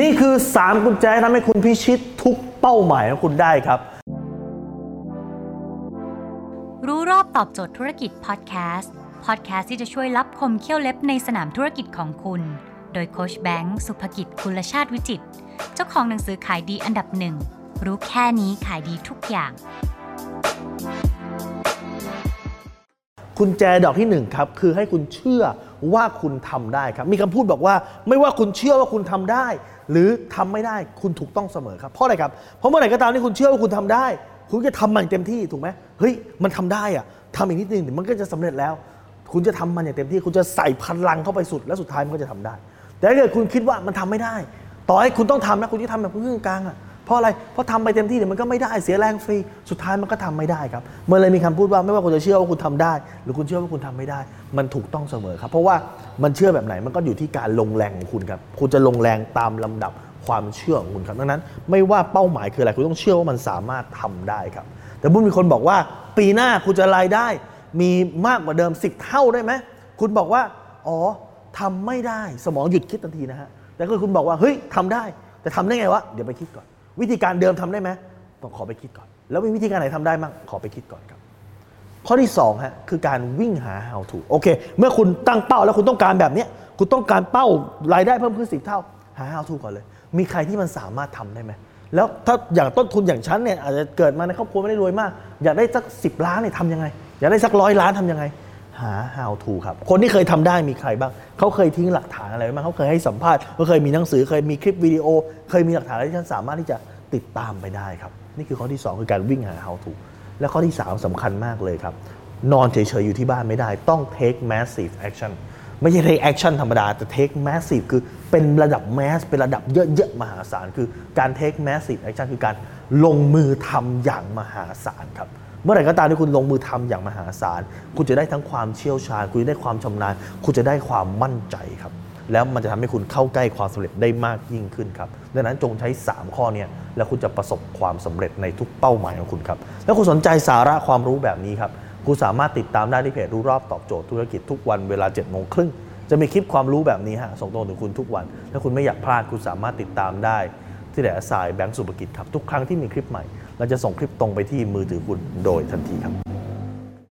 นี่คือ 3 กุญแจทำให้คุณพิชิตทุกเป้าหมายของคุณได้ครับ รู้รอบตอบโจทย์ธุรกิจพอดแคสต์พอดแคสต์ที่จะช่วยรับคมเขี้ยวเล็บในสนามธุรกิจของคุณ โดยโคชแบงค์สุภกิจคุลชาติวิจิตรเจ้าของหนังสือขายดีอันดับหนึ่งรู้แค่นี้ขายดีทุกอย่าง กุญแจดอกที่หนึ่งครับคือให้คุณเชื่อ ว่าคุณทำได้ครับ มีคำพูดบอกว่า ไม่ว่าคุณเชื่อว่าคุณทำได้ หรือทำไม่ได้คุณถูกต้องเสมอครับเพราะอะไรครับเพราะเมื่อไหร่ก็ตามที่คุณเชื่อว่าคุณทำได้ คุณจะทำมันเต็มที่ถูกไหมเฮ้ยมันทำได้อะทำอีกนิดนึงมันก็จะสำเร็จแล้ว คุณจะทำมันอย่างเต็มที่ คุณจะใส่พลังเข้าไปสุด แล้วสุดท้ายมันก็จะทำได้ แต่ถ้าเกิดคุณคิดว่ามันทำไม่ได้ ต่อให้คุณต้องทำนะคุณจะทำแบบครึ่งกลางอะ ราะอะไร เพราะทำไปเต็มที่เดี๋ยวมันก็ไม่ได้เสียแรงฟรี สุดท้ายมันก็ทำไม่ได้ครับ เมื่อเลยมีคำพูดว่าไม่ว่าคุณจะเชื่อว่าคุณทำได้ หรือคุณเชื่อว่าคุณทำไม่ได้ มันถูกต้องเสมอครับ เพราะว่ามันเชื่อแบบไหนมันก็อยู่ที่การลงแรงของคุณครับ คุณจะลงแรงตามลำดับความเชื่อของคุณครับดังนั้น ไม่ว่าเป้าหมายคืออะไรคุณต้องเชื่อว่ามันสามารถทำได้ครับ แต่บุญมีคนบอกว่า ปีหน้าคุณจะรายได้ มีมากกว่าเดิม10เท่าได้ไหมคุณบอกว่าอ๋อทำไม่ได้สมองหยุดคิดทันทีนะฮะแต่คือคุณบอกว่าเฮ้ยทำได้ แต่ทำได้ไงวะเดี๋ยวไปคิดก่อน วิธีการเดิมทำได้ไหมต้องขอไปคิดก่อน แล้วมีวิธีการไหนทำได้บ้างขอไปคิดก่อนครับ ข้อที่2ฮะคือการวิ่งหา how to โอเค เมื่อคุณตั้งเป้าแล้วคุณต้องการแบบนี้คุณต้องการเป้ารายได้เพิ่มขึ้นสิเท่า หา how to ก่อนเลย มีใครที่มันสามารถทำได้ไหมแล้วถ้าอย่างต้นทุนอย่างฉันเนี่ยอาจจะเกิดมาในครอบครัวไม่ได้รวยมาก อยากได้สัก 10 ล้านเนี่ยทำยังไง อยากได้สักร้อยล้านทำยังไง หา how to ครับ คนที่เคยทำได้มีใครบ้าง เขาเคยทิ้งหลักฐานอะไรไว้บ้างเขาเคยให้สัมภาษณ์เขาเคยมีหนังสือ เคยมีคลิปวิดีโอ เคยมีหลักฐานอะไรที่ฉันสามารถที่จะติดตามไปได้ครับ นี่คือข้อที่ 2 คือการวิ่งหา how to และข้อที่ 3สำคัญมากเลยครับ นอนเฉยๆอยู่ที่บ้านไม่ได้ ต้อง take massive action ไม่ใช่ take action ธรรมดา แต่ take massive คือเป็นระดับ mass เป็นระดับเยอะๆมหาศาล คือการ take massive action คือการลงมือทำอย่างมหาศาลครับ เมื่อไหร่ก็ตามที่คุณลงมือทำอย่างมหาศาล คุณจะได้ทั้งความเชี่ยวชาญ คุณจะได้ความชำนาญ คุณจะได้ความมั่นใจครับ แล้วมันจะทำให้คุณเข้าใกล้ความสำเร็จได้มากยิ่งขึ้นครับ ดังนั้นจงใช้ 3 ข้อเนี้แล้วคุณจะประสบความสำเร็จในทุกเป้าหมายของคุณครับ แล้วคุณสนใจสาระความรู้แบบนี้ครับ คุณสามารถติดตามได้ที่เพจรู้รอบตอบโจทย์ธุรกิจทุกวันเวลา7จ็ดโมงครึ่งจะมีคลิปความรู้แบบนี้ฮะส่งตรงถึงคุณทุกวัน ถ้าคุณไม่อยากพลาดคุณสามารถติดตามได้ ที่แหล่สายแบงก์สุภกิจครับ ทุกครั้งที่มีคลิปใหม่ เราจะส่งคลิปตรงไปที่มือถือคุณโดยทันทีครับ